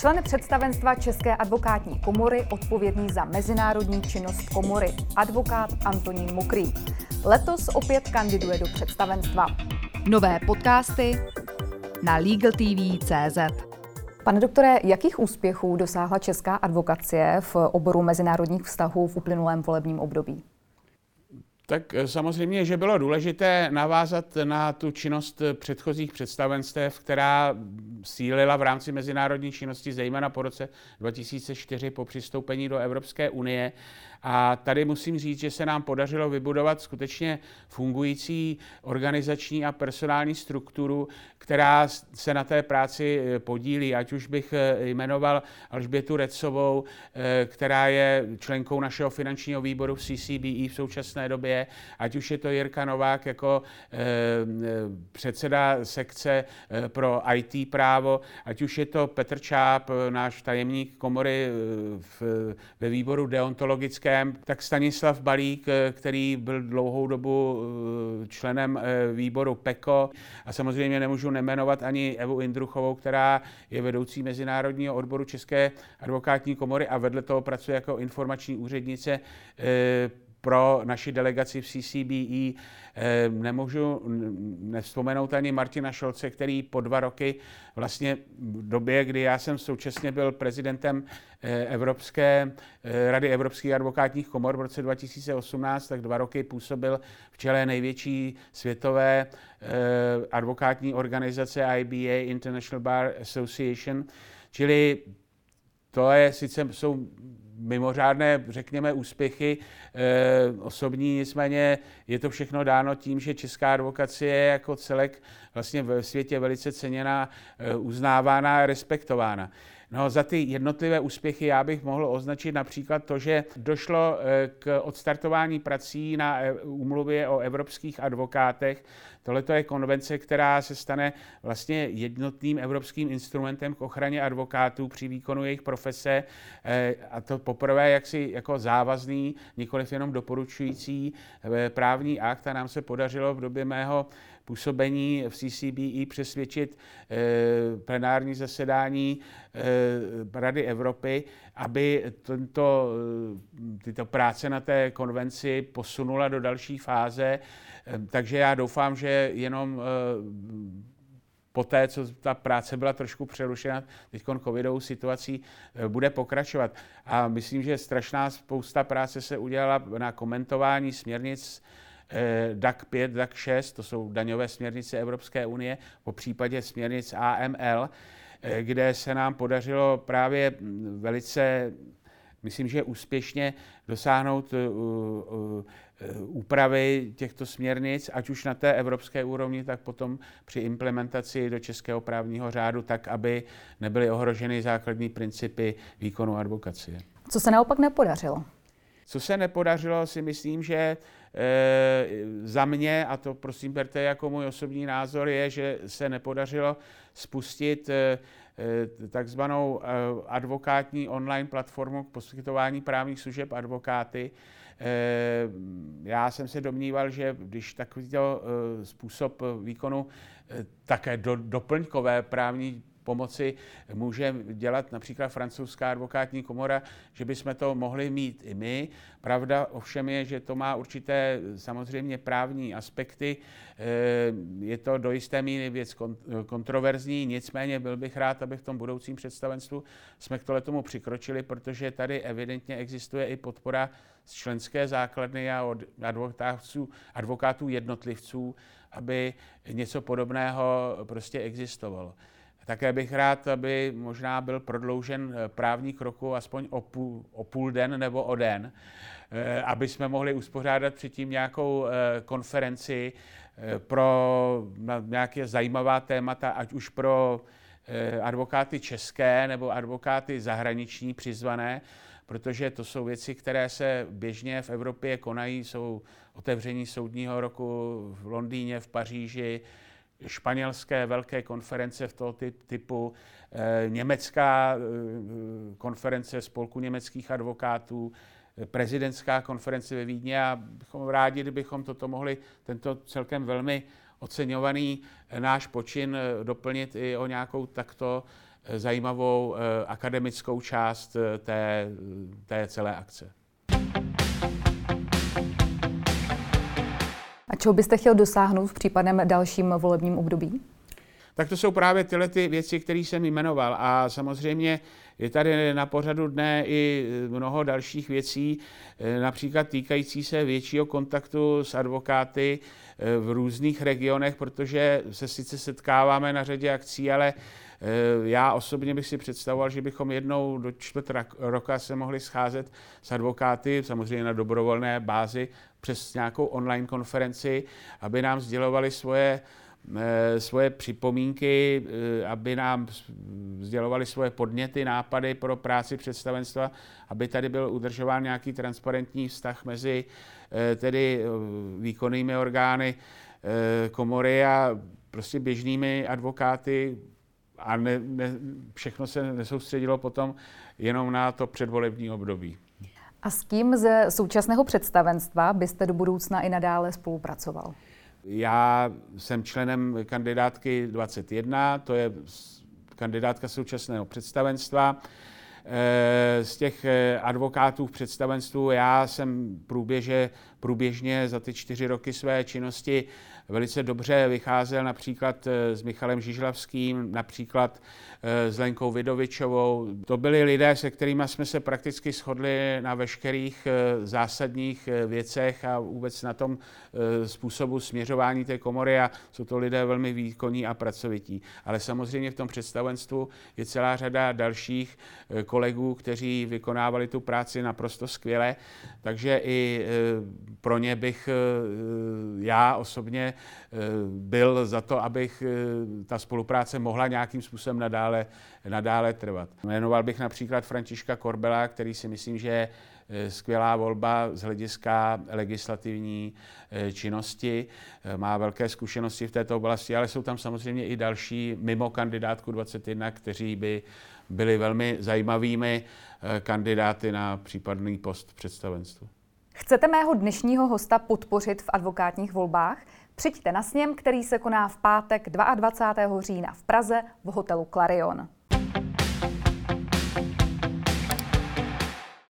Člen představenstva České advokátní komory odpovědný za mezinárodní činnost komory, advokát Antonín Mokrý. Letos opět kandiduje do představenstva. Nové podcasty na LegalTV.cz Pane doktore, jakých úspěchů dosáhla česká advokacie v oboru mezinárodních vztahů v uplynulém volebním období? Tak eh, samozřejmě, že bylo důležité navázat na tu činnost předchozích představenstev, která sílila v rámci mezinárodní činnosti, zejména po roce 2004 po přistoupení do Evropské unie. A tady musím říct, že se nám podařilo vybudovat skutečně fungující organizační a personální strukturu, která se na té práci eh, podílí. Ať už bych eh, jmenoval Alžbětu Recovou, eh, která je členkou našeho finančního výboru v CCBE v současné době, ať už je to Jirka Novák jako předseda sekce pro IT právo, ať už je to Petr Čáp, náš tajemník komory v, ve výboru deontologické politickém, tak Stanislav Balík, eh, který byl dlouhou dobu eh, členem eh, výboru PECO a samozřejmě nemůžu nemenovat ani Evu Indruchovou, která je vedoucí mezinárodního odboru České advokátní komory a vedle toho pracuje jako informační úřednice pro naši delegaci v CCBE. Nemůžu nevzpomenout ani Martina Šolce, který po dva roky, vlastně v době, kdy já jsem současně byl prezidentem Eh, Evropské eh, rady Evropských advokátních komor v roce 2018, tak dva roky působil v čele největší světové eh, advokátní organizace IBA, International Bar Association, čili to je, sice jsou mimořádné, řekněme, úspěchy e, osobní, nicméně je to všechno dáno tím, že česká advokacie je jako celek vlastně ve světě velice ceněná, e, uznávána a respektována. No, za ty jednotlivé úspěchy já bych mohl označit například to, že došlo eh, k odstartování prací na eh, úmluvě o evropských advokátech. Tohle je konvence, která se stane vlastně jednotným evropským instrumentem k ochraně advokátů při výkonu jejich profese eh, a to poprvé jaksi jako závazný, nikoliv jenom doporučující právní akt a nám se podařilo v době mého působení v CCBE přesvědčit eh, plenární zasedání eh, Rady Evropy, aby tento, eh, tyto práce na té konvenci posunula do další fáze. Takže já doufám, že jenom po té, co ta práce byla trošku přerušena teď covidovou situací, bude pokračovat. A myslím, že strašná spousta práce se udělala na komentování směrnic DAC 5, DAC 6, to jsou daňové směrnice Evropské unie, po případě směrnic AML, eh, kde se nám podařilo právě velice, myslím, že úspěšně dosáhnout eh, eh, úpravy těchto směrnic, ať už na té evropské úrovni, tak potom při implementaci do českého právního řádu, tak, aby nebyly ohroženy základní principy výkonu advokacie. Co se naopak nepodařilo? Co se nepodařilo, si myslím, že e, za mě, a to prosím berte jako můj osobní názor, je, že se nepodařilo spustit e, takzvanou advokátní online platformu k poskytování právních služeb advokáty. Já jsem se domníval, že když takovýto způsob výkonu také do, doplňkové právní pomoci může dělat například francouzská advokátní komora, že bychom to mohli mít i my. Pravda ovšem je, že to má určité samozřejmě právní aspekty. Eh, je to do jisté míry věc kontroverzní, nicméně byl bych rád, aby v tom budoucím představenstvu jsme k tomu přikročili, protože tady evidentně existuje i podpora z členské základny a od advokátů, advokátů jednotlivců, aby něco podobného prostě existovalo. Také bych rád, aby možná byl prodloužen eh, právní kroku aspoň o půl, o půl den nebo o den, eh, aby jsme mohli uspořádat předtím nějakou eh, konferenci pro nějaké zajímavá témata, ať už pro advokáty české nebo advokáty zahraniční přizvané, protože to jsou věci, které se běžně v Evropě konají, jsou otevření soudního roku v Londýně, v Paříži, španělské velké konference v toho typu, eh, německá eh, konference spolku německých advokátů, eh, prezidentská konference ve Vídně a bychom rádi, kdybychom toto mohli, tento celkem velmi oceňovaný náš počin doplnit i o nějakou takto zajímavou akademickou část té, té celé akce. Čeho byste chtěl dosáhnout v případném dalším volebním období? Tak to jsou právě tyhle ty věci, které jsem jmenoval. A samozřejmě je tady na pořadu dne i mnoho dalších věcí, například týkající se většího kontaktu s advokáty v různých regionech, protože se sice setkáváme na řadě akcí, ale já osobně bych si představoval, že bychom jednou do čtvrt roka se mohli scházet s advokáty, samozřejmě na dobrovolné bázi, přes nějakou online konferenci, aby nám sdělovali svoje eh, svoje připomínky, eh, aby nám sdělovali svoje podněty, nápady pro práci představenstva, aby tady byl udržován nějaký transparentní vztah mezi eh, tedy výkonnými orgány komory a prostě běžnými advokáty a ne, ne, všechno se nesoustředilo potom jenom na to předvolební období. A s kým ze současného představenstva byste do budoucna i nadále spolupracoval? Já jsem členem kandidátky 21, to je kandidátka současného představenstva. Eh, z těch eh, advokátů v představenstvu já jsem průběže, průběžně za ty čtyři roky své činnosti velice dobře vycházel například eh, s Michalem Žižlavským, například s Lenkou Vidovičovou. To byli lidé, se kterými jsme se prakticky shodli na veškerých zásadních věcech a vůbec na tom způsobu směřování té komory a jsou to lidé velmi výkonní a pracovití. Ale samozřejmě v tom představenstvu je celá řada dalších kolegů, kteří vykonávali tu práci naprosto skvěle, takže i pro ně bych e, já osobně e, byl za to, abych ta spolupráce mohla nějakým způsobem nadále, nadále trvat. Jmenoval bych například Františka Korbela, který si myslím, že je skvělá volba z hlediska legislativní činnosti, má velké zkušenosti v této oblasti, ale jsou tam samozřejmě i další mimo kandidátku 21, kteří by byli velmi zajímavými eh, kandidáty na případný post představenstvu. Chcete mého dnešního hosta podpořit v advokátních volbách? Přijďte na sněm, který se koná v pátek 22. října v Praze v hotelu Clarion.